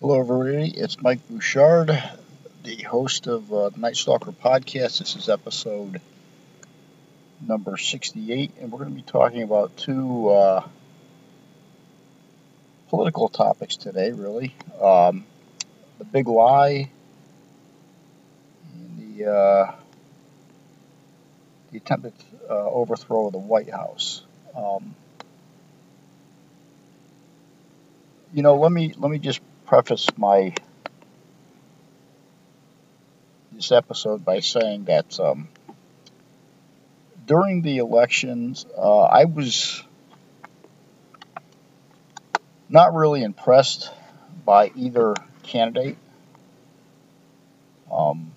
Hello, everybody. It's Mike Bouchard, the host of uh, Night Stalker podcast. This is episode number 68, and we're going to be talking about two uh, political topics today, really. Um, the big lie and the, uh, the attempted uh, overthrow of the White House. Um, you know, let me let me just preface my this episode by saying that um, during the elections, uh, I was not really impressed by either candidate. Um,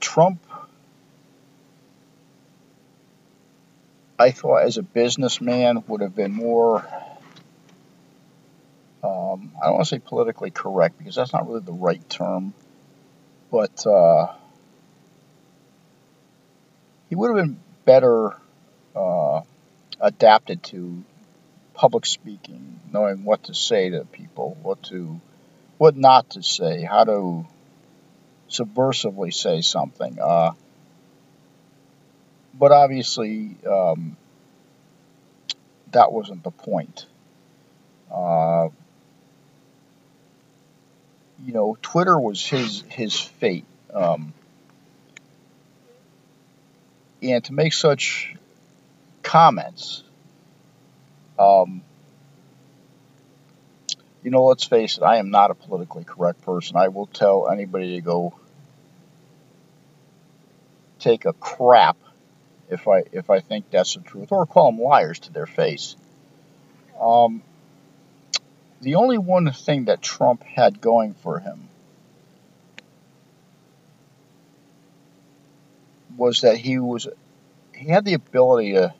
Trump, I thought as a businessman would have been more um, I don't want to say politically correct because that's not really the right term, but uh, he would have been better uh, adapted to public speaking, knowing what to say to people, what to, what not to say, how to subversively say something. Uh, but obviously, um, that wasn't the point. Uh, you know, Twitter was his his fate. Um, and to make such comments, um, you know, let's face it, I am not a politically correct person. I will tell anybody to go take a crap if I if I think that's the truth, or call them liars to their face. Um, the only one thing that Trump had going for him was that he was he had the ability to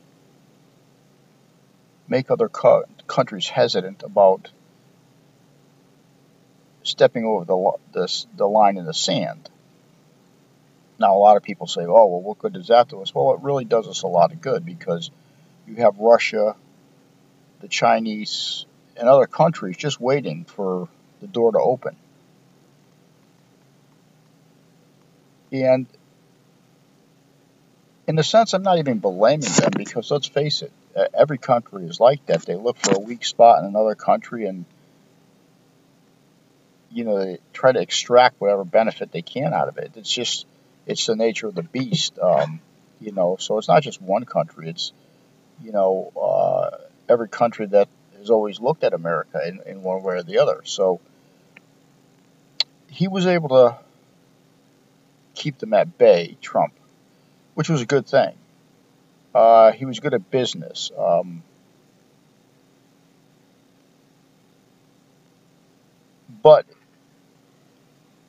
make other co- countries hesitant about stepping over the, the the line in the sand. Now, a lot of people say, "Oh, well, what good does that do us?" Well, it really does us a lot of good because you have Russia, the Chinese, and other countries just waiting for the door to open. And in a sense, I'm not even blaming them because let's face it, every country is like that. They look for a weak spot in another country and, you know, they try to extract whatever benefit they can out of it. It's just, it's the nature of the beast, um, you know. So it's not just one country. It's, you know, uh, every country that has always looked at America in, in one way or the other. So he was able to keep them at bay, Trump, which was a good thing. Uh, he was good at business. Um, but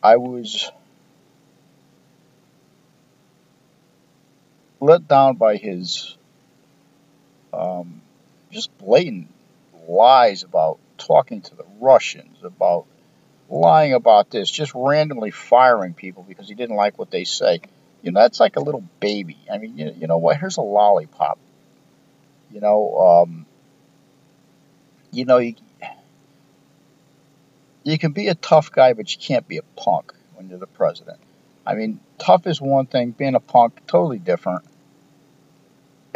I was let down by his um, just blatant lies about talking to the Russians, about lying about this, just randomly firing people because he didn't like what they say. You know, that's like a little baby. I mean, you, you know what? Here's a lollipop. You know, um, you know, you, you can be a tough guy, but you can't be a punk when you're the president. I mean, tough is one thing, being a punk, totally different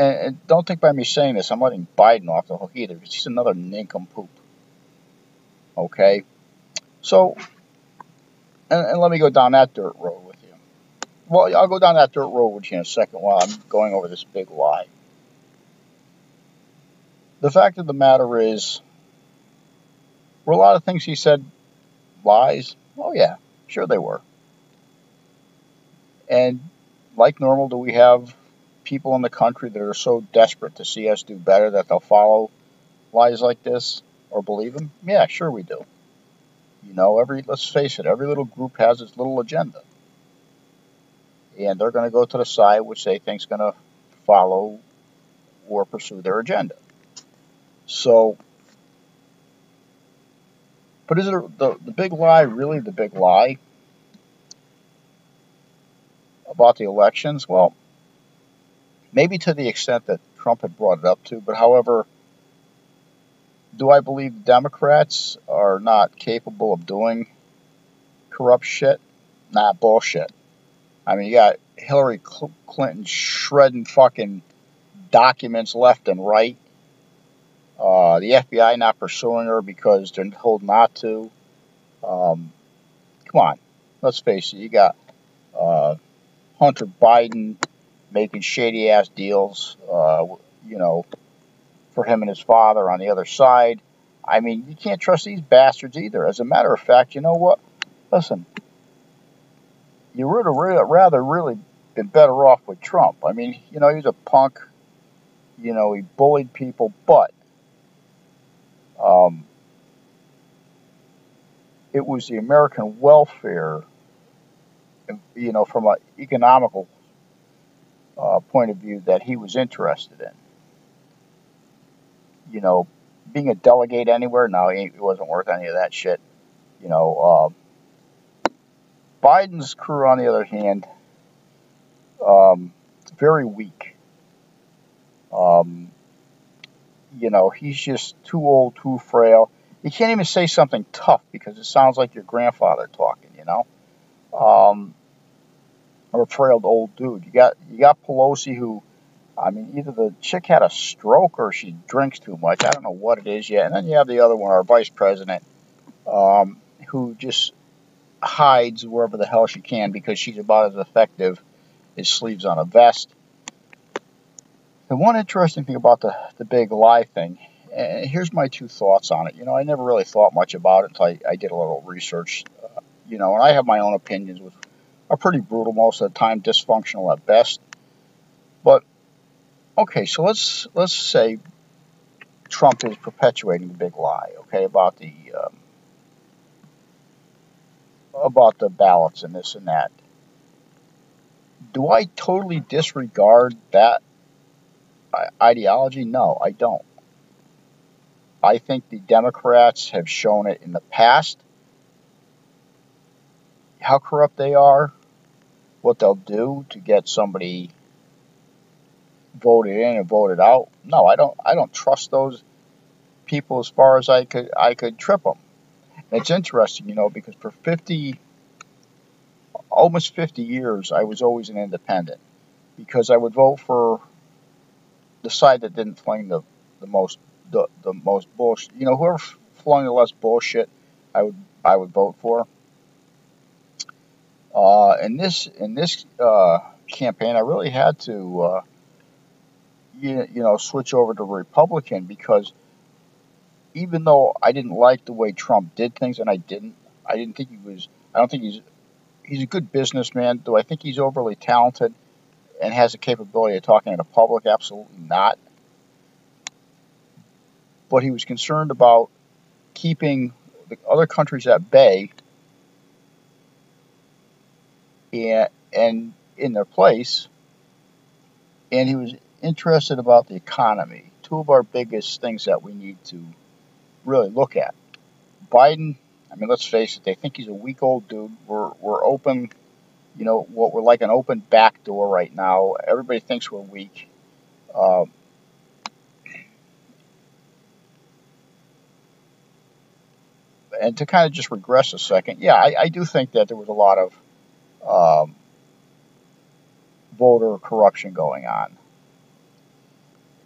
and, and, don't think by me saying this, I'm letting Biden off the hook either, because he's another nincompoop. Okay? So, and, and, let me go down that dirt road with you. Well, I'll go down that dirt road with you in a second while I'm going over this big lie. The fact of the matter is, were a lot of things he said lies? Oh, yeah, sure they were. And like normal, do we have people in the country that are so desperate to see us do better that they'll follow lies like this or believe them? Yeah, sure we do. You know, every let's face it, every little group has its little agenda. And they're going to go to the side which they think's going to follow or pursue their agenda. So, but is it the, the big lie really the big lie about the elections? Well, maybe to the extent that Trump had brought it up to, but however, Do I believe Democrats are not capable of doing corrupt shit? Nah, bullshit. I mean, you got Hillary Clinton shredding fucking documents left and right. Uh, the FBI not pursuing her because they're told not to. Um, come on, let's face it. You got uh, Hunter Biden making shady ass deals. Uh, you know, for him and his father on the other side. I mean, you can't trust these bastards either. As a matter of fact, you know what? Listen, you would have rather really been better off with Trump. I mean, you know, he's a punk. You know, he bullied people, but um, it was the American welfare, you know, from an economical uh, point of view that he was interested in. You know, being a delegate anywhere, no, he wasn't worth any of that shit. You know, uh, Biden's crew, on the other hand, um, very weak. Um, you know, he's just too old, too frail. You can't even say something tough because it sounds like your grandfather talking, you know? Um, or a frail old dude. You got you got Pelosi who I mean either the chick had a stroke or she drinks too much. I don't know what it is yet. And then you have the other one, our vice president, um, who just hides wherever the hell she can because she's about as effective as sleeves on a vest. The one interesting thing about the, the big lie thing, and here's my two thoughts on it. You know, I never really thought much about it until I, I did a little research. Uh, you know, and I have my own opinions, which are pretty brutal most of the time, dysfunctional at best. But okay, so let's let's say Trump is perpetuating the big lie, okay, about the um, about the ballots and this and that. Do I totally disregard that ideology? No, I don't. I think the Democrats have shown it in the past how corrupt they are, what they'll do to get somebody voted in and voted out. No, I don't. I don't trust those people as far as I could. I could trip them. And it's interesting, you know, because for fifty, almost fifty years, I was always an independent because I would vote for the side that didn't fling the, the most the, the most bullshit. You know, whoever flung the less bullshit, I would I would vote for. Uh, in this in this uh, campaign, I really had to uh, you, you know switch over to Republican because even though I didn't like the way Trump did things, and I didn't, I didn't think he was. I don't think he's he's a good businessman. Do I think he's overly talented? and has the capability of talking to the public? Absolutely not. But he was concerned about keeping the other countries at bay and, and in their place. And he was interested about the economy. Two of our biggest things that we need to really look at. Biden, I mean, let's face it, they think he's a weak old dude. We're, we're open you know, what we're like an open back door right now. Everybody thinks we're weak. Um, and to kind of just regress a second, yeah, I, I, do think that there was a lot of um, voter corruption going on.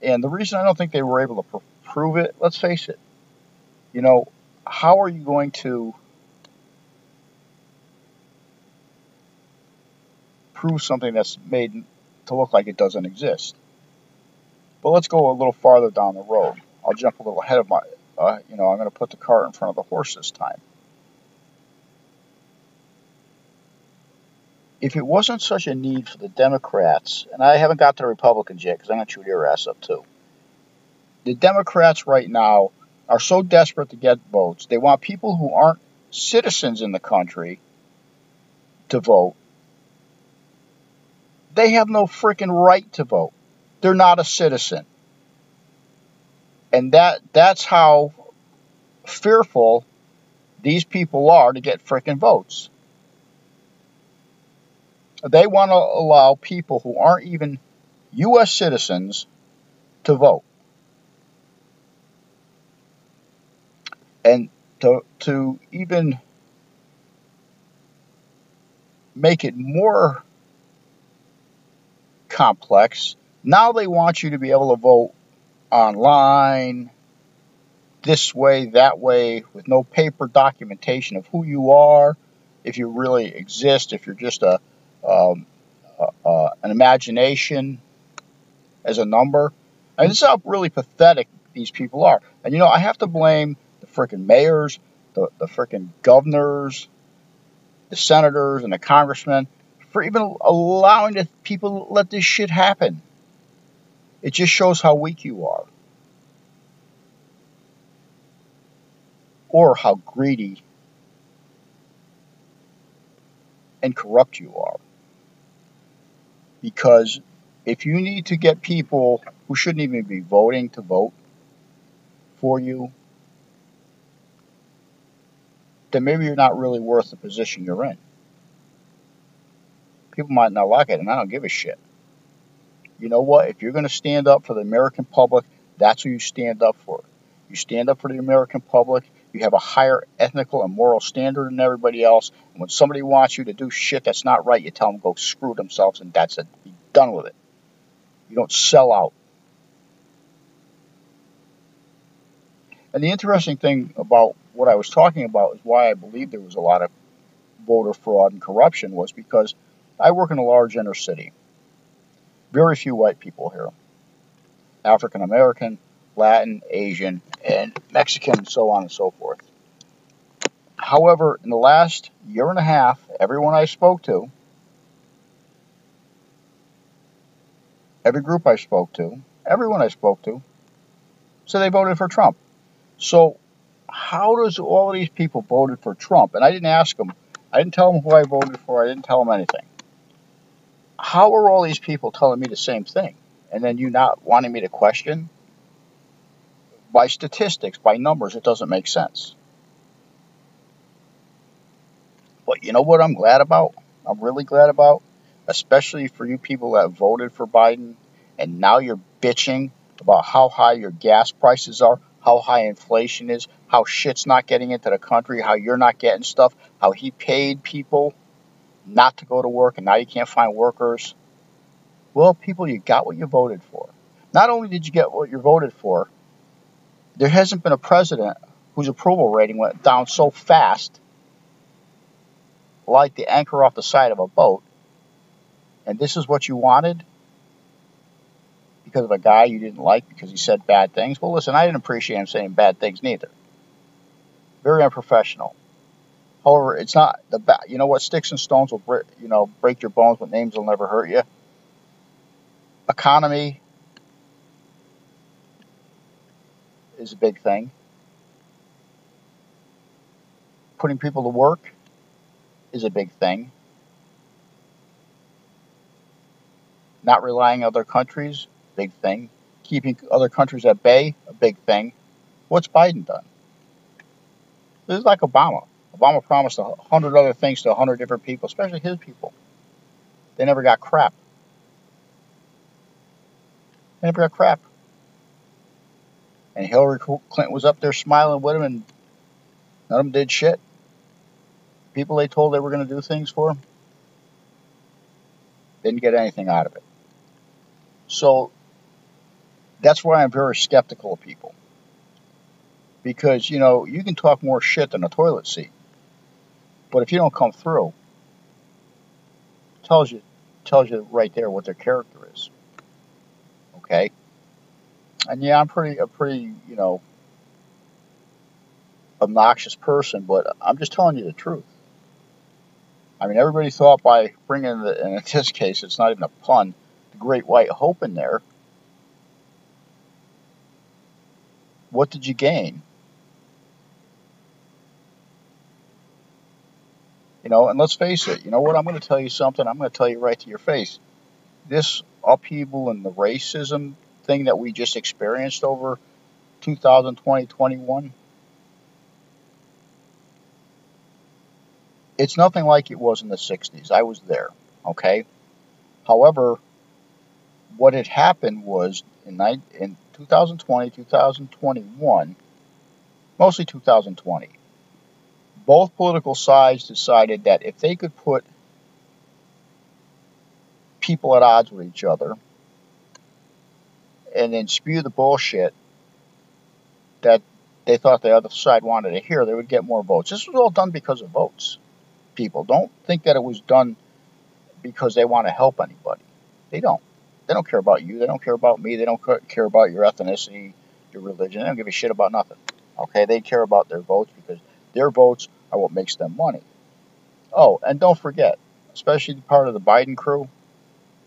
And the reason I don't think they were able to pr- prove it, let's face it, you know, how are you going to prove something that's made to look like it doesn't exist. But let's go a little farther down the road. I'll jump a little ahead of my, uh, you know, I'm going to put the cart in front of the horse this time. If it wasn't such a need for the Democrats, and I haven't got to the Republicans yet because I'm going to chew your ass up too. The Democrats right now are so desperate to get votes. They want people who aren't citizens in the country to vote they have no freaking right to vote. They're not a citizen. And that that's how fearful these people are to get freaking votes. They want to allow people who aren't even U.S. citizens to vote. And to, to even make it more complex, now they want you to be able to vote online, this way, that way, with no paper documentation of who you are, if you really exist, if you're just a um, uh, uh, an imagination as a number. Mean, this is how really pathetic these people are. And you know, I have to blame the freaking mayors, the, the freaking governors, the senators, and the congressmen for even allowing the people let this shit happen. It just shows how weak you are. Or how greedy and corrupt you are. Because if you need to get people who shouldn't even be voting to vote for you, then maybe you're not really worth the position you're in. People might not like it, and I don't give a shit. You know what? If you're going to stand up for the American public, that's who you stand up for. You stand up for the American public. You have a higher ethical and moral standard than everybody else. And when somebody wants you to do shit that's not right, you tell them go screw themselves, and that's it. Be done with it. You don't sell out. And the interesting thing about what I was talking about is why I believe there was a lot of voter fraud and corruption was because I work in a large inner city. Very few white people here. African American, Latin, Asian, and Mexican, and so on and so forth. However, in the last year and a half, everyone I spoke to, every group I spoke to, everyone I spoke to, said they voted for Trump. So, how does all of these people voted for Trump? And I didn't ask them. I didn't tell them who I voted for. I didn't tell them anything. How are all these people telling me the same thing? And then you not wanting me to question? By statistics, by numbers, it doesn't make sense. But you know what I'm glad about? I'm really glad about? Especially for you people that voted for Biden and now you're bitching about how high your gas prices are, how high inflation is, how shit's not getting into the country, how you're not getting stuff, how he paid people not to go to work and now you can't find workers. Well, people, you got what you voted for. Not only did you get what you voted for, there hasn't been a president whose approval rating went down so fast, like the anchor off the side of a boat. And this is what you wanted because of a guy you didn't like because he said bad things. Well, listen, I didn't appreciate him saying bad things neither. Very unprofessional. However, it's not the ba- you know what sticks and stones will break you know break your bones, but names will never hurt you. Economy is a big thing. Putting people to work is a big thing. Not relying on other countries, big thing. Keeping other countries at bay, a big thing. What's Biden done? This is like Obama. Obama promised a hundred other things to a hundred different people, especially his people. They never got crap. They never got crap. And Hillary Clinton was up there smiling with him, and none of them did shit. People they told they were going to do things for didn't get anything out of it. So that's why I'm very skeptical of people. Because, you know, you can talk more shit than a toilet seat. But if you don't come through, tells you tells you right there what their character is. Okay? And yeah, I'm pretty a pretty, you know, obnoxious person, but I'm just telling you the truth. I mean, everybody thought by bringing the, and in this case, it's not even a pun, the Great White Hope in there. What did you gain? You know, and let's face it, you know what? I'm going to tell you something. I'm going to tell you right to your face. This upheaval and the racism thing that we just experienced over 2020 21, it's nothing like it was in the 60s. I was there, okay? However, what had happened was in, in 2020, 2021, mostly 2020. Both political sides decided that if they could put people at odds with each other and then spew the bullshit that they thought the other side wanted to hear, they would get more votes. This was all done because of votes. People don't think that it was done because they want to help anybody. They don't. They don't care about you. They don't care about me. They don't care about your ethnicity, your religion. They don't give a shit about nothing. Okay, they care about their votes because their votes are what makes them money. Oh, and don't forget, especially part of the Biden crew,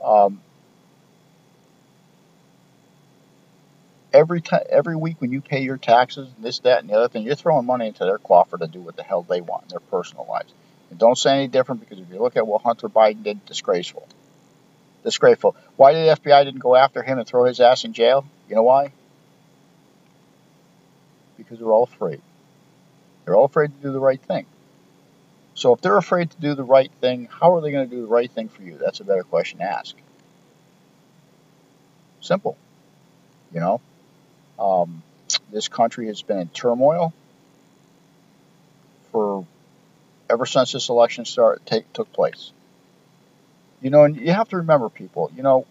um, every time, every week when you pay your taxes, this, that, and the other thing, you're throwing money into their coffer to do what the hell they want in their personal lives. And don't say any different because if you look at what Hunter Biden did, disgraceful. Disgraceful. Why did the FBI didn't go after him and throw his ass in jail? You know why? Because they're all afraid. They're all afraid to do the right thing. So if they're afraid to do the right thing, how are they going to do the right thing for you? That's a better question to ask. Simple. You know, um, this country has been in turmoil for ever since this election start take, took place. You know, and you have to remember, people. You know,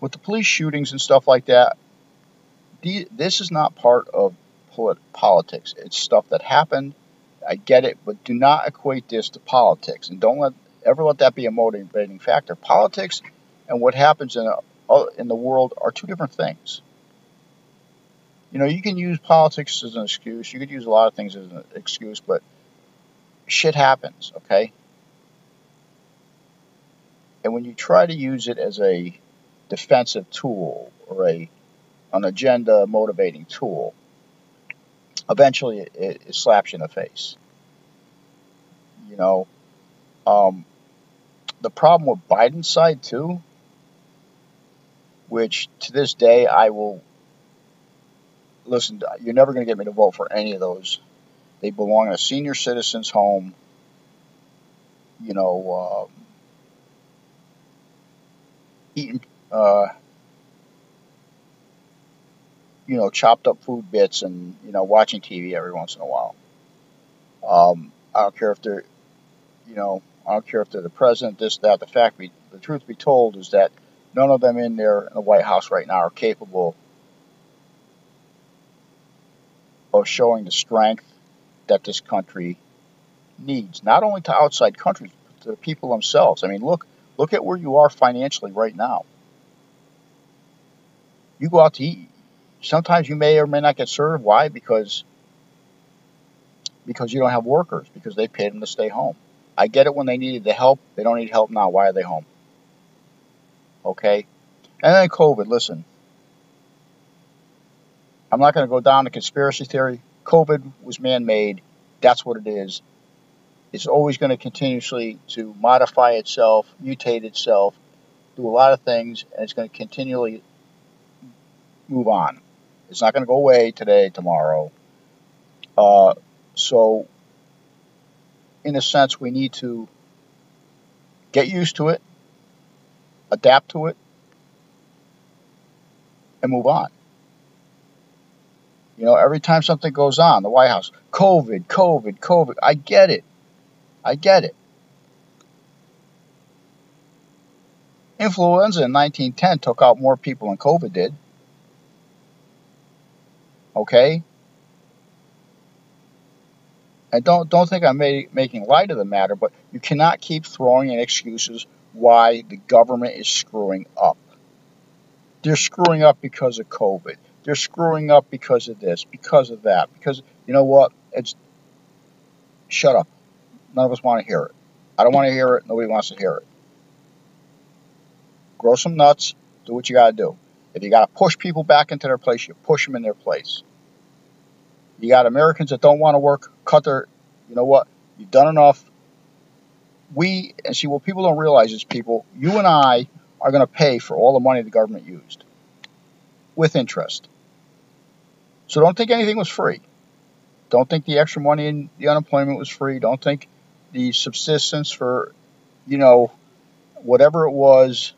with the police shootings and stuff like that, the, this is not part of politics. It's stuff that happened. I get it, but do not equate this to politics, and don't let ever let that be a motivating factor. Politics and what happens in a, in the world are two different things. You know, you can use politics as an excuse. You could use a lot of things as an excuse, but shit happens, okay? And when you try to use it as a defensive tool or a an agenda motivating tool, eventually it, it, slaps you in the face. You know, um, the problem with Biden's side too, which to this day I will listen. To, You're never going to get me to vote for any of those. They belong in a senior citizen's home. You know, um, eating uh, you know, chopped up food bits and, you know, watching TV every once in a while. Um, I don't care if they're, you know, I don't care if they're the president, this, that. The fact, be, the truth be told, is that none of them in there in the White House right now are capable of showing the strength that this country needs, not only to outside countries, but to the people themselves. I mean, look, look at where you are financially right now. You go out to eat, Sometimes you may or may not get served. Why? Because because you don't have workers because they paid them to stay home. I get it when they needed the help. They don't need help now. Why are they home? Okay? And then COVID, listen. I'm not going to go down the conspiracy theory. COVID was man-made. That's what it is. It's always going to continuously to modify itself, mutate itself, do a lot of things, and it's going to continually move on. It's not going to go away today, tomorrow. Uh, so, in a sense, we need to get used to it, adapt to it, and move on. You know, every time something goes on, the White House, COVID, COVID, COVID, I get it. I get it. Influenza in 1910 took out more people than COVID did. Okay? And don't don't think I'm making light of the matter, but you cannot keep throwing in excuses why the government is screwing up. They're screwing up because of COVID. They're screwing up because of this, because of that. Because you know what? It's shut up. None of us want to hear it. I don't want to hear it. Nobody wants to hear it. Grow some nuts. Do what you got to do. If you got to push people back into their place, you push them in their place. You got Americans that don't want to work, cut their, you know what, you've done enough. We, and see, what people don't realize is people, you and I are going to pay for all the money the government used with interest. So don't think anything was free. Don't think the extra money in the unemployment was free. Don't think the subsistence for, you know, whatever it was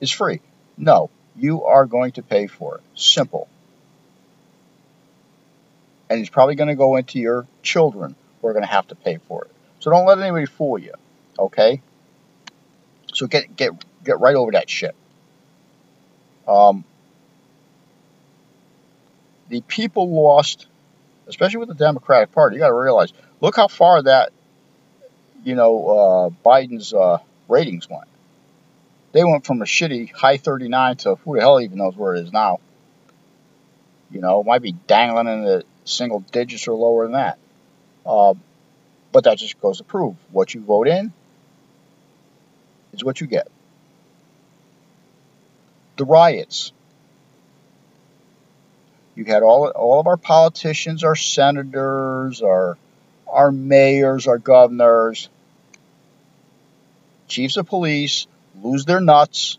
is free. No, you are going to pay for it. Simple. And it's probably going to go into your children who are going to have to pay for it. So don't let anybody fool you, okay? So get get get right over that shit. Um, the people lost, especially with the Democratic Party. You got to realize, look how far that, you know, uh, Biden's uh, ratings went. They went from a shitty high 39 to who the hell even knows where it is now. You know, might be dangling in the single digits or lower than that. Um, but that just goes to prove what you vote in is what you get. The riots. You had all all of our politicians, our senators, our our mayors, our governors, chiefs of police lose their nuts.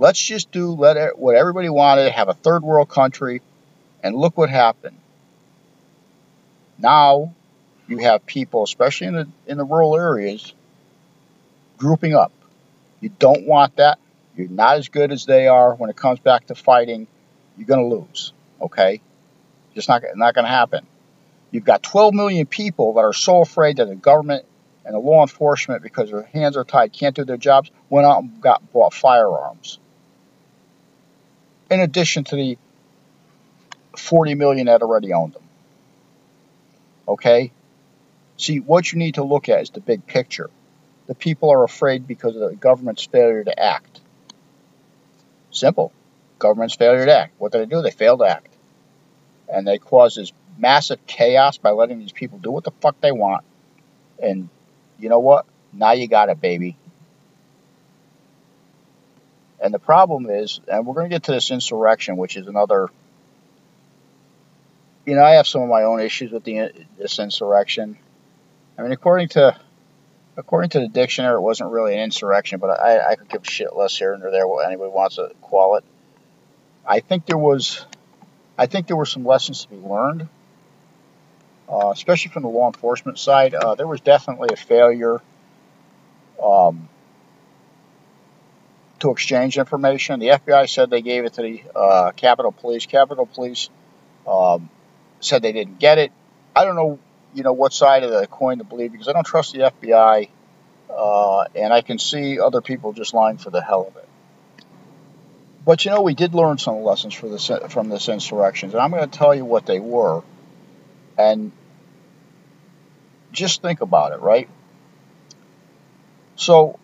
Let's just do let what everybody wanted, have a third world country, and look what happened. Now you have people, especially in the in the rural areas, grouping up. You don't want that. You're not as good as they are when it comes back to fighting. You're going to lose. Okay, just not not going to happen. You've got 12 million people that are so afraid that the government and the law enforcement, because their hands are tied, can't do their jobs, went out and got bought firearms. In addition to the 40 million that already owned them. Okay? See, what you need to look at is the big picture. The people are afraid because of the government's failure to act. Simple. Government's failure to act. What did they do? They failed to act. And they cause this massive chaos by letting these people do what the fuck they want. And you know what? Now you got it, baby. And the problem is, and we're going to get to this insurrection, which is another. You know, I have some of my own issues with the this insurrection. I mean, according to according to the dictionary, it wasn't really an insurrection, but I, I could give a shit less here and there what anybody wants to call it. I think there was, I think there were some lessons to be learned, uh, especially from the law enforcement side. Uh, there was definitely a failure um, to exchange information. The FBI said they gave it to the uh, Capitol Police. Capitol Police um, said they didn't get it. I don't know you know what side of the coin to believe because I don't trust the FBI, uh, and I can see other people just lying for the hell of it. But you know, we did learn some lessons for this from this insurrection, and I'm going to tell you what they were, and just think about it, right? So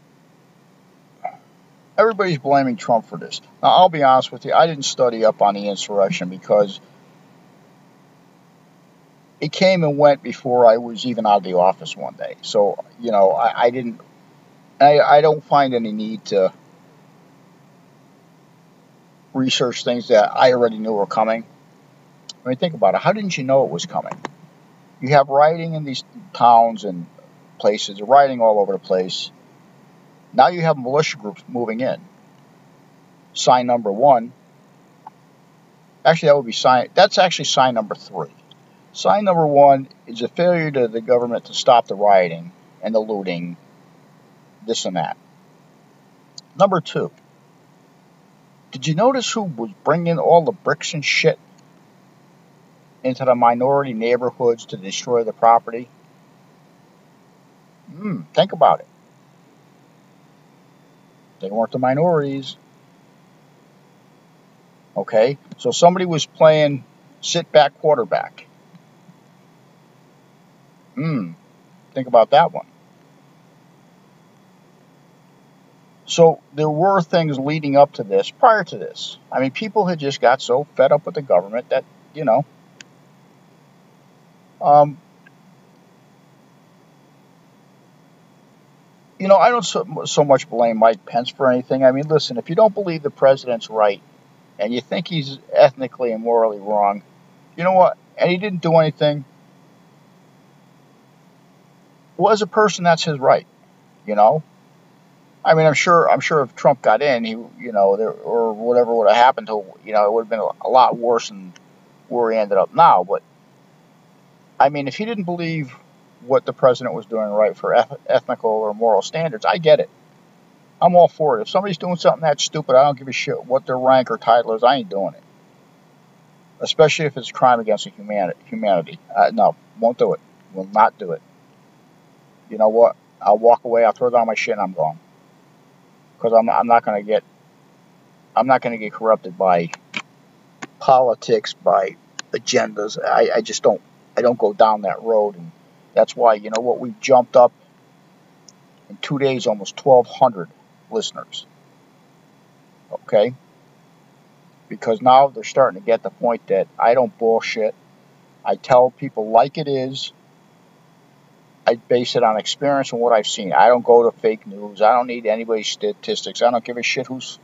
everybody's blaming Trump for this. Now, I'll be honest with you, I didn't study up on the insurrection because it came and went before I was even out of the office one day. So, you know, I, I didn't, I, I don't find any need to research things that I already knew were coming. I mean, think about it. How didn't you know it was coming? You have rioting in these towns and places, rioting all over the place. Now you have militia groups moving in. Sign number one. Actually, that would be sign. That's actually sign number three. Sign number one is a failure to the government to stop the rioting and the looting, this and that. Number two, did you notice who was bringing all the bricks and shit into the minority neighborhoods to destroy the property? Hmm, think about it. They weren't the minorities. Okay, so somebody was playing sit back quarterback. Hmm. Think about that one. So there were things leading up to this, prior to this. I mean, people had just got so fed up with the government that, you know, um, you know, I don't so, so much blame Mike Pence for anything. I mean, listen, if you don't believe the president's right and you think he's ethnically and morally wrong, you know what? And he didn't do anything was a person, that's his right. You know, I mean, I'm sure, I'm sure if Trump got in, he, you know, there, or whatever would have happened to, you know, it would have been a, lot worse than where he ended up now. But I mean, if he didn't believe what the president was doing right for eth- or moral standards, I get it. I'm all for it. If somebody's doing something that stupid, I don't give a shit what their rank or title is. I ain't doing it. especially if it's a crime against humanity. humanity. Uh, no, won't do it. Will not do it. You know what? I'll walk away. I'll throw down my shit and I'm gone. Because I'm, I'm not going to get I'm not going to get corrupted by politics, by agendas. I, I just don't I don't go down that road, and that's why you know what We've jumped up in two days, almost 1,200 listeners. Okay, because now they're starting to get the point that I don't bullshit. I tell people like it is. I base it on experience and what I've seen. I don't go to fake news. I don't need anybody's statistics. I don't give a shit who's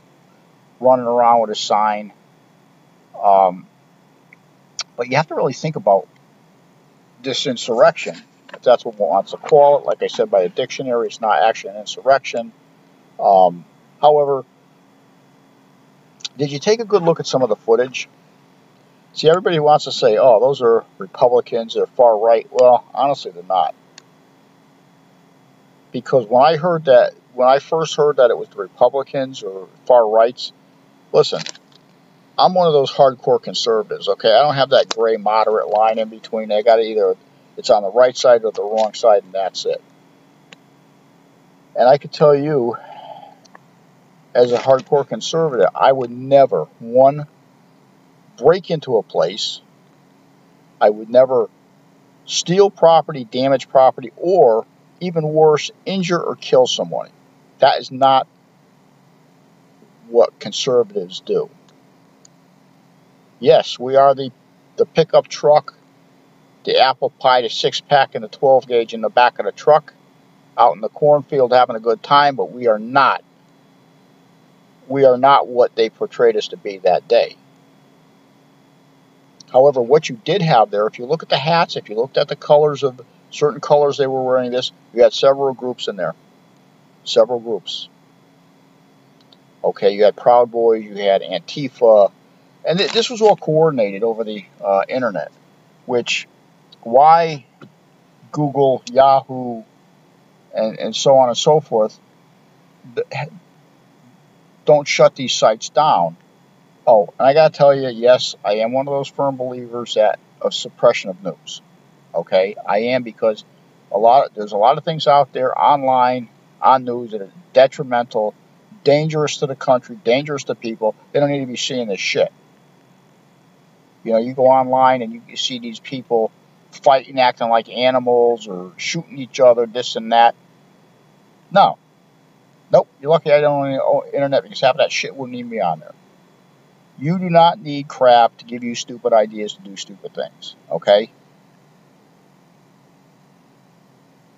running around with a sign. Um, but you have to really think about this insurrection, if that's what one wants to call it. Like I said, by the dictionary, it's not actually an insurrection. Um, however, did you take a good look at some of the footage? See, everybody wants to say, oh, those are Republicans, they're far right. Well, honestly, they're not. Because when I heard that, when I first heard that it was the Republicans or far rights, listen, I'm one of those hardcore conservatives, okay? I don't have that gray moderate line in between. I got to either, it's on the right side or the wrong side, and that's it. And I could tell you, as a hardcore conservative, I would never, one, break into a place. I would never steal property, damage property, or even worse, injure or kill someone. That is not what conservatives do. Yes, we are the, the pickup truck, the apple pie, the six pack, and the 12 gauge in the back of the truck, out in the cornfield having a good time, but we are not. We are not what they portrayed us to be that day. However, what you did have there, if you look at the hats, if you looked at the colors of certain colors they were wearing this, you had several groups in there. Several groups. Okay, you had Proud Boys, you had Antifa, and th- this was all coordinated over the uh, internet. Which, why Google, Yahoo, and, and so on and so forth don't shut these sites down. Oh, and I got to tell you, yes, I am one of those firm believers that of suppression of news. Okay, I am because a lot there's a lot of things out there online on news that are detrimental dangerous to the country, dangerous to people. They don't need to be seeing this shit. You know, you go online and you see these people fighting, acting like animals or shooting each other, this and that. No. Nope. You're lucky I don't own internet because half of that shit wouldn't even be on there. You do not need crap to give you stupid ideas to do stupid things. Okay?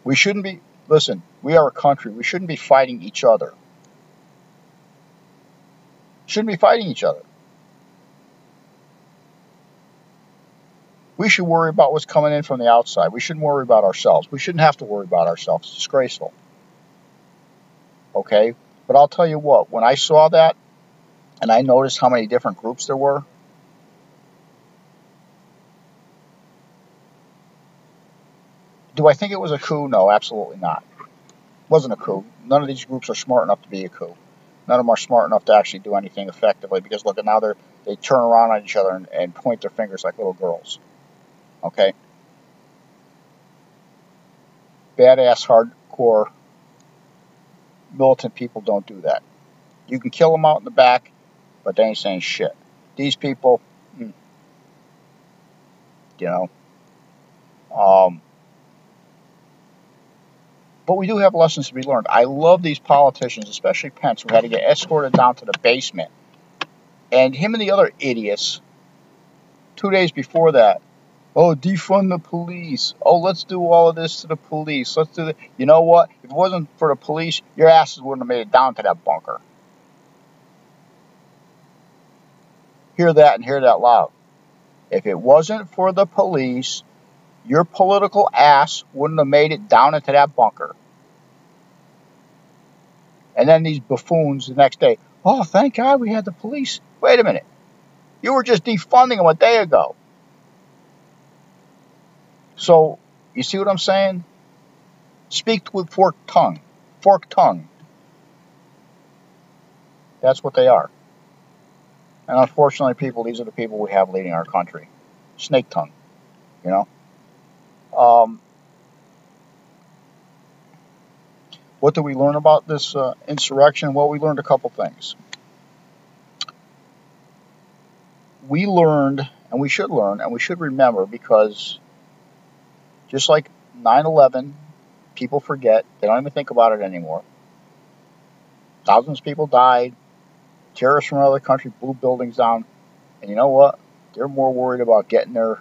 We shouldn't be, listen, we are a country. We shouldn't be fighting each other shouldn't be fighting each other. We should worry about what's coming in from the outside. We shouldn't worry about ourselves. We shouldn't have to worry about ourselves. It's disgraceful. Okay? But I'll tell you what, when I saw that and I noticed how many different groups there were, do I think it was a coup? No, absolutely not. It wasn't a coup. None of these groups are smart enough to be a coup none of them are smart enough to actually do anything effectively because look now they're they turn around on each other and, and point their fingers like little girls. Okay? Badass hardcore militant people don't do that. You can kill them out in the back, but they ain't saying shit. These people, hmm, you know, um, but we do have lessons to be learned. I love these politicians, especially Pence, who had to get escorted down to the basement. And him and the other idiots, two days before that, oh, defund the police. Oh, let's do all of this to the police. Let's do the. You know what? If it wasn't for the police, your asses wouldn't have made it down to that bunker. Hear that and hear that loud. If it wasn't for the police, your political ass wouldn't have made it down into that bunker. And then these buffoons the next day, oh, thank God we had the police. Wait a minute. You were just defunding them a day ago. So, you see what I'm saying? Speak with forked tongue. Forked tongue. That's what they are. And unfortunately, people, these are the people we have leading our country. Snake tongue, you know? Um, what did we learn about this uh, insurrection? Well, we learned a couple things. We learned, and we should learn, and we should remember because just like 9 11, people forget, they don't even think about it anymore. Thousands of people died, terrorists from another country blew buildings down, and you know what? They're more worried about getting their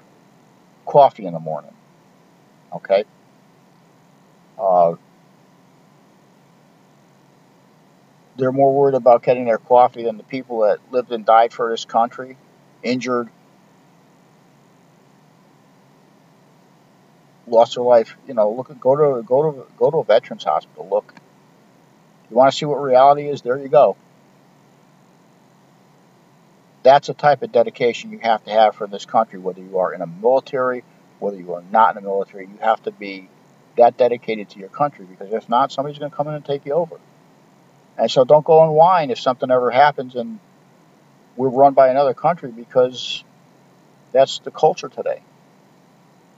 coffee in the morning. Okay? Uh, they're more worried about getting their coffee than the people that lived and died for this country, injured, lost their life. You know, look, go to go to go to a veterans hospital. Look, you want to see what reality is? There you go. That's the type of dedication you have to have for this country, whether you are in a military, whether you are not in the military. You have to be that dedicated to your country because if not, somebody's going to come in and take you over. And so don't go and whine if something ever happens and we're run by another country because that's the culture today.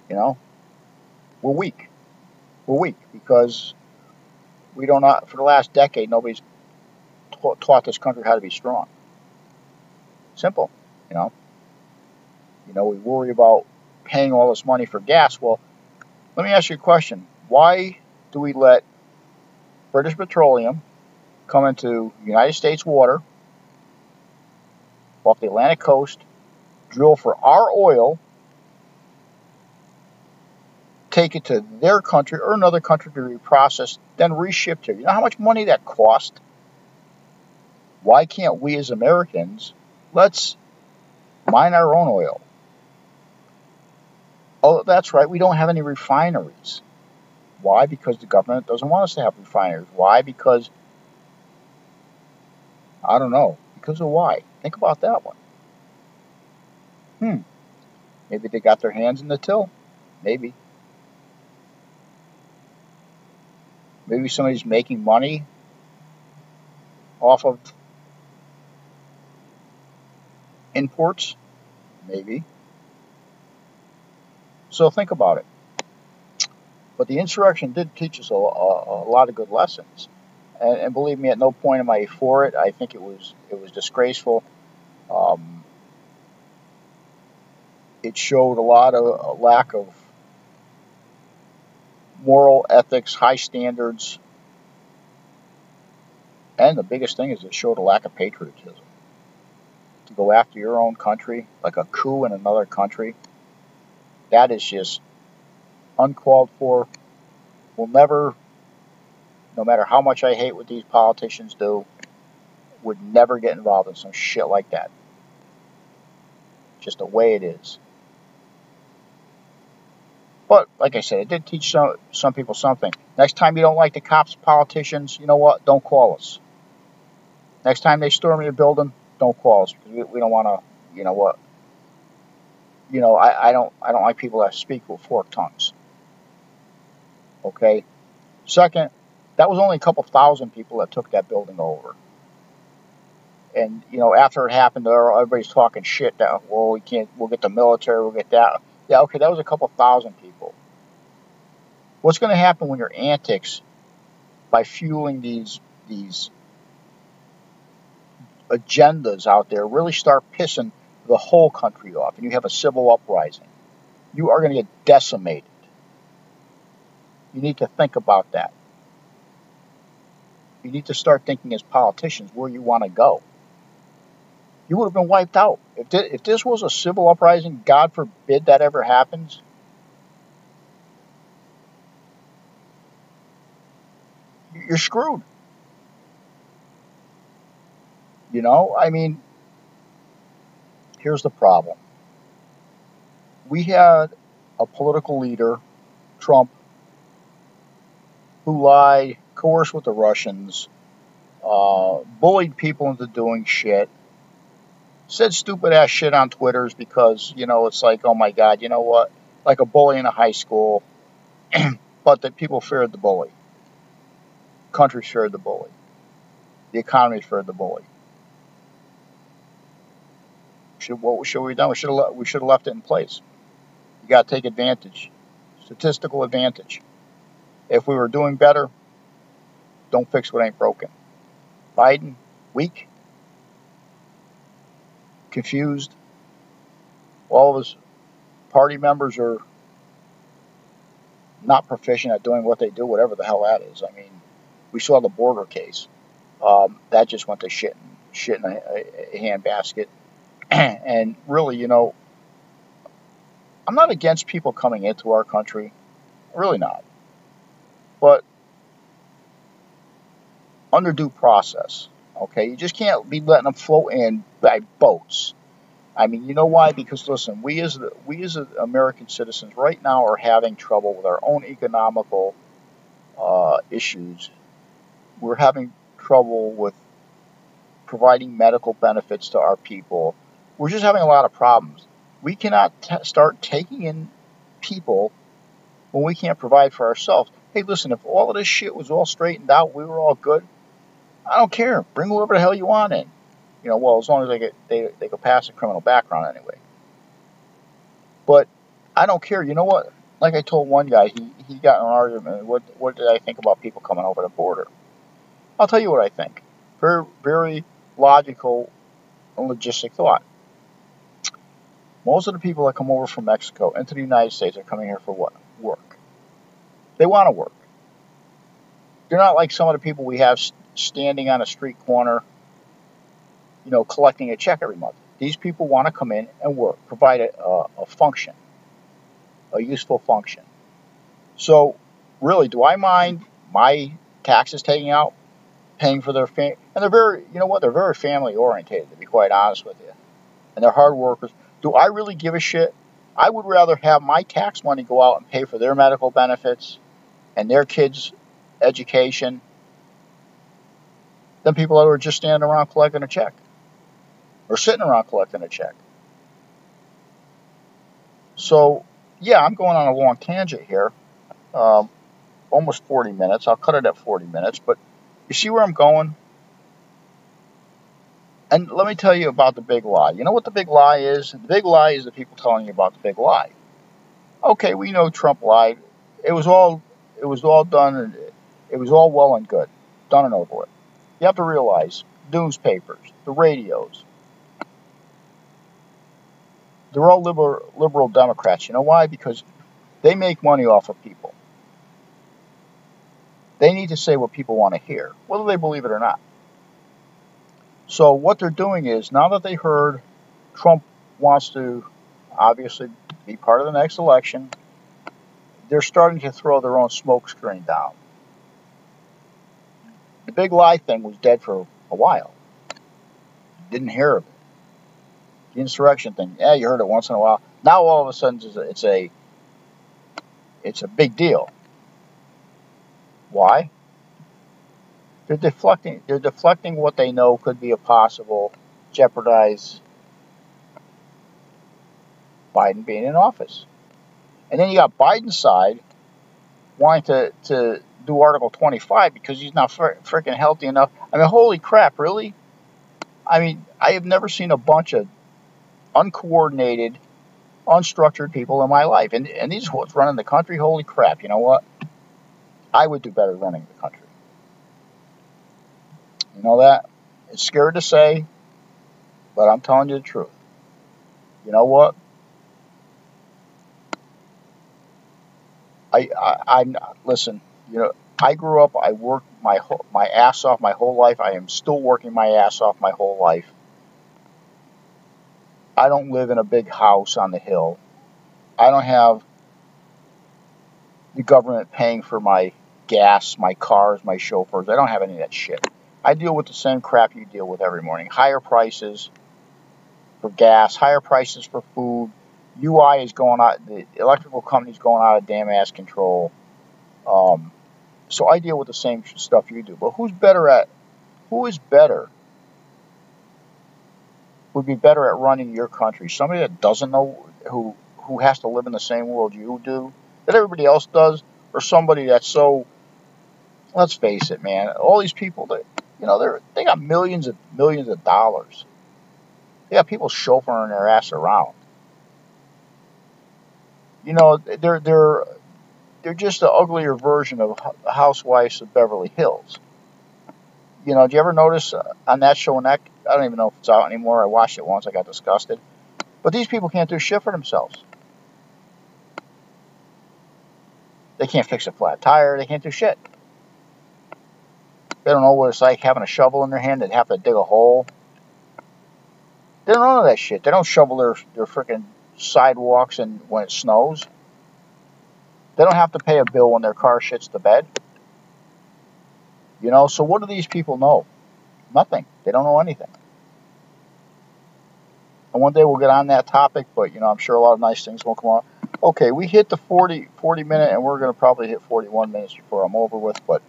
You know, we're weak. We're weak because we don't not for the last decade nobody's taught, taught this country how to be strong. Simple, you know. You know, we worry about paying all this money for gas. Well, let me ask you a question. Why do we let British Petroleum come into United States water off the Atlantic coast, drill for our oil, take it to their country or another country to reprocess, then reshipped here. You know how much money that cost? Why can't we as Americans, let's mine our own oil? Oh, that's right, we don't have any refineries. Why? Because the government doesn't want us to have refineries. Why? Because I don't know. Because of why? Think about that one. Hmm. Maybe they got their hands in the till. Maybe. Maybe somebody's making money off of imports. Maybe. So think about it. But the insurrection did teach us a, a, a lot of good lessons and, and, believe me, at no point am I for it. I think it was it was disgraceful. Um, it showed a lot of a lack of moral ethics, high standards, and the biggest thing is it showed a lack of patriotism. To go after your own country, like a coup in another country, that is just uncalled for. Will never no matter how much I hate what these politicians do, would never get involved in some shit like that. Just the way it is. But like I said, it did teach some some people something. Next time you don't like the cops, politicians, you know what? Don't call us. Next time they storm your building, don't call us because we, we don't want to. You know what? You know I, I don't I don't like people that speak with forked tongues. Okay. Second, that was only a couple thousand people that took that building over. And you know, after it happened, everybody's talking shit. That well, we can't. We'll get the military. We'll get that. Yeah, okay, that was a couple thousand people. What's going to happen when your antics, by fueling these these agendas out there, really start pissing the whole country off, and you have a civil uprising? You are going to get decimated. You need to think about that. You need to start thinking as politicians where you want to go. You would have been wiped out. If if this was a civil uprising, God forbid that ever happens, you're screwed. You know, I mean, here's the problem. We had a political leader, Trump, who lied coerced with the Russians, uh, bullied people into doing shit, said stupid ass shit on Twitters because, you know, it's like, oh my God, you know what? Like a bully in a high school, but that people feared the bully. Countries feared the bully. The economy feared the bully. Should what should we have done? We should have we should have left it in place. You got to take advantage, statistical advantage. If we were doing better, don't fix what ain't broken. Biden, weak, confused. All of his party members are not proficient at doing what they do, whatever the hell that is. I mean, we saw the border case. Um, that just went to shit, shit in a, a handbasket. and really, you know, I'm not against people coming into our country. Really not. But under due process. Okay, you just can't be letting them float in by boats. I mean, you know why? Because listen, we as we as American citizens right now are having trouble with our own economical uh, issues. We're having trouble with providing medical benefits to our people. We're just having a lot of problems. We cannot t- start taking in people when we can't provide for ourselves. Hey, listen, if all of this shit was all straightened out, we were all good. I don't care. Bring whoever the hell you want in. You know, well, as long as they get they they go pass a criminal background anyway. But I don't care. You know what? Like I told one guy, he he got an argument. What what did I think about people coming over the border? I'll tell you what I think. Very very logical and logistic thought. Most of the people that come over from Mexico into the United States are coming here for what? Work. They want to work. They're not like some of the people we have standing on a street corner, you know, collecting a check every month. These people want to come in and work, provide a, a, function, a useful function. So, really, do I mind my taxes taking out, paying for their family? And they're very, you know what, they're very family orientated, to be quite honest with you. And they're hard workers. Do I really give a shit? I would rather have my tax money go out and pay for their medical benefits and their kids' education than people who are just standing around collecting a check or sitting around collecting a check. So, yeah, I'm going on a long tangent here. Um, almost 40 minutes. I'll cut it at 40 minutes, but you see where I'm going? And let me tell you about the big lie. You know what the big lie is? The big lie is the people telling you about the big lie. Okay, we know Trump lied. It was all it was all done it was all well and good. Done and over with. You have to realize newspapers, the radios, they're all liberal, liberal Democrats. You know why? Because they make money off of people. They need to say what people want to hear, whether they believe it or not. So what they're doing is now that they heard Trump wants to obviously be part of the next election, they're starting to throw their own smoke screen down the big lie thing was dead for a while. Didn't hear of it. The insurrection thing, yeah, you heard it once in a while. Now all of a sudden it's a, it's a, it's a big deal. Why? They're deflecting. They're deflecting what they know could be a possible jeopardize Biden being in office. And then you got Biden's side wanting to, to do Article 25 because he's not fr- freaking healthy enough. I mean, holy crap, really? I mean, I have never seen a bunch of uncoordinated, unstructured people in my life. And, and these are what's running the country. Holy crap, you know what? I would do better running the country. You know that? It's scary to say, but I'm telling you the truth. You know what? I, I, I'm listen. You know, I grew up. I worked my my ass off my whole life. I am still working my ass off my whole life. I don't live in a big house on the hill. I don't have the government paying for my gas, my cars, my chauffeurs. I don't have any of that shit. I deal with the same crap you deal with every morning. Higher prices for gas, higher prices for food. UI is going out. The electrical company's going out of damn ass control. Um, so I deal with the same stuff you do. But who's better at, who is better, would be better at running your country? Somebody that doesn't know, who, who has to live in the same world you do, that everybody else does, or somebody that's so, let's face it, man, all these people that, you know, they're, they got millions of millions of dollars. They got people chauffeuring their ass around. You know, they're they're they're just the uglier version of Housewives of Beverly Hills. You know, do you ever notice uh, on that show? And that I don't even know if it's out anymore. I watched it once. I got disgusted. But these people can't do shit for themselves. They can't fix a flat tire. They can't do shit. They don't know what it's like having a shovel in their hand and have to dig a hole. They don't know that shit. They don't shovel their, their freaking sidewalks and when it snows. They don't have to pay a bill when their car shits the bed. You know, so what do these people know? Nothing. They don't know anything. And one day we'll get on that topic, but you know, I'm sure a lot of nice things will come on. Okay, we hit the 40, 40 minute, and we're going to probably hit 41 minutes before I'm over with. But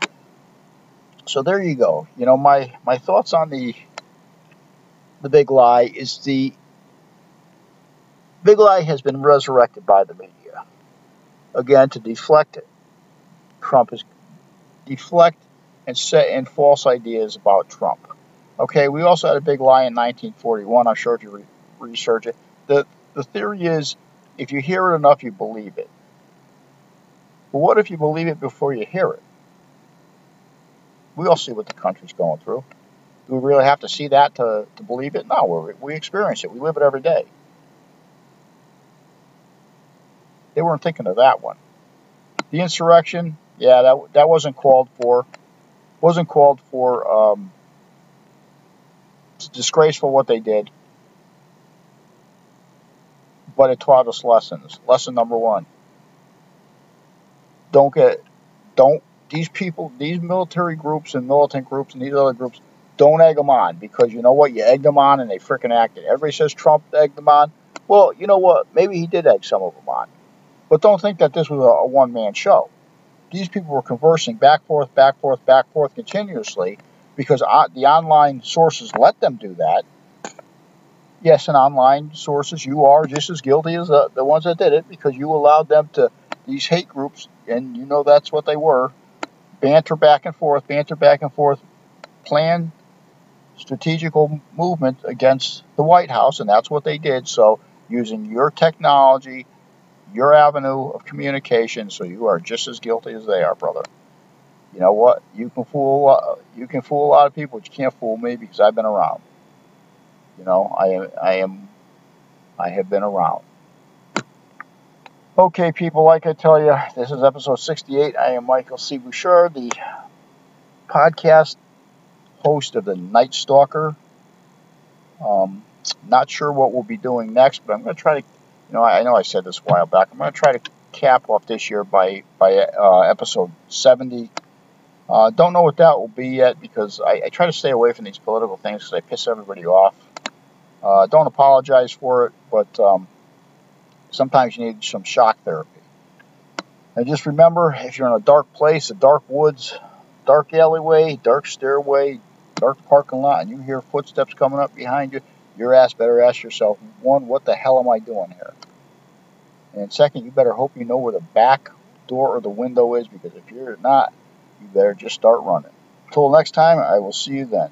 so there you go. You know, my my thoughts on the the big lie is the big lie has been resurrected by the media again to deflect it. Trump is deflect and set in false ideas about Trump. Okay, we also had a big lie in 1941. I'm sure if you re- research it, the the theory is if you hear it enough, you believe it. But what if you believe it before you hear it? We all see what the country's going through. Do we really have to see that to, to believe it? No, we experience it. We live it every day. They weren't thinking of that one. The insurrection, yeah, that that wasn't called for. Wasn't called for. Um, it's disgraceful what they did but it taught us lessons. Lesson number one: don't get, don't these people, these military groups and militant groups and these other groups, don't egg them on because you know what? You egg them on and they freaking acted. Everybody says Trump egged them on. Well, you know what? Maybe he did egg some of them on, but don't think that this was a, a one-man show. These people were conversing back forth, back forth, back forth continuously because the online sources let them do that yes, and online sources, you are just as guilty as the ones that did it because you allowed them to, these hate groups, and you know that's what they were, banter back and forth, banter back and forth, plan strategical movement against the White House, and that's what they did. So, using your technology, your avenue of communication, so you are just as guilty as they are, brother. You know what? You can fool uh, you can fool a lot of people, but you can't fool me because I've been around. You know, I am, I am, I have been around. Okay, people, like I tell you, this is episode 68. I am Michael C. Bouchard, the podcast host of the Night Stalker. Um, not sure what we'll be doing next, but I'm going to try to, you know, I know I said this a while back. I'm going to try to cap off this year by by uh, episode 70. Uh, don't know what that will be yet because I, I, try to stay away from these political things because I piss everybody off. Uh, don't apologize for it, but um, sometimes you need some shock therapy. And just remember, if you're in a dark place, a dark woods, dark alleyway, dark stairway, dark parking lot, and you hear footsteps coming up behind you, your ass better ask yourself, one, what the hell am I doing here? And second, you better hope you know where the back door or the window is, because if you're not, you better just start running. Until next time, I will see you then.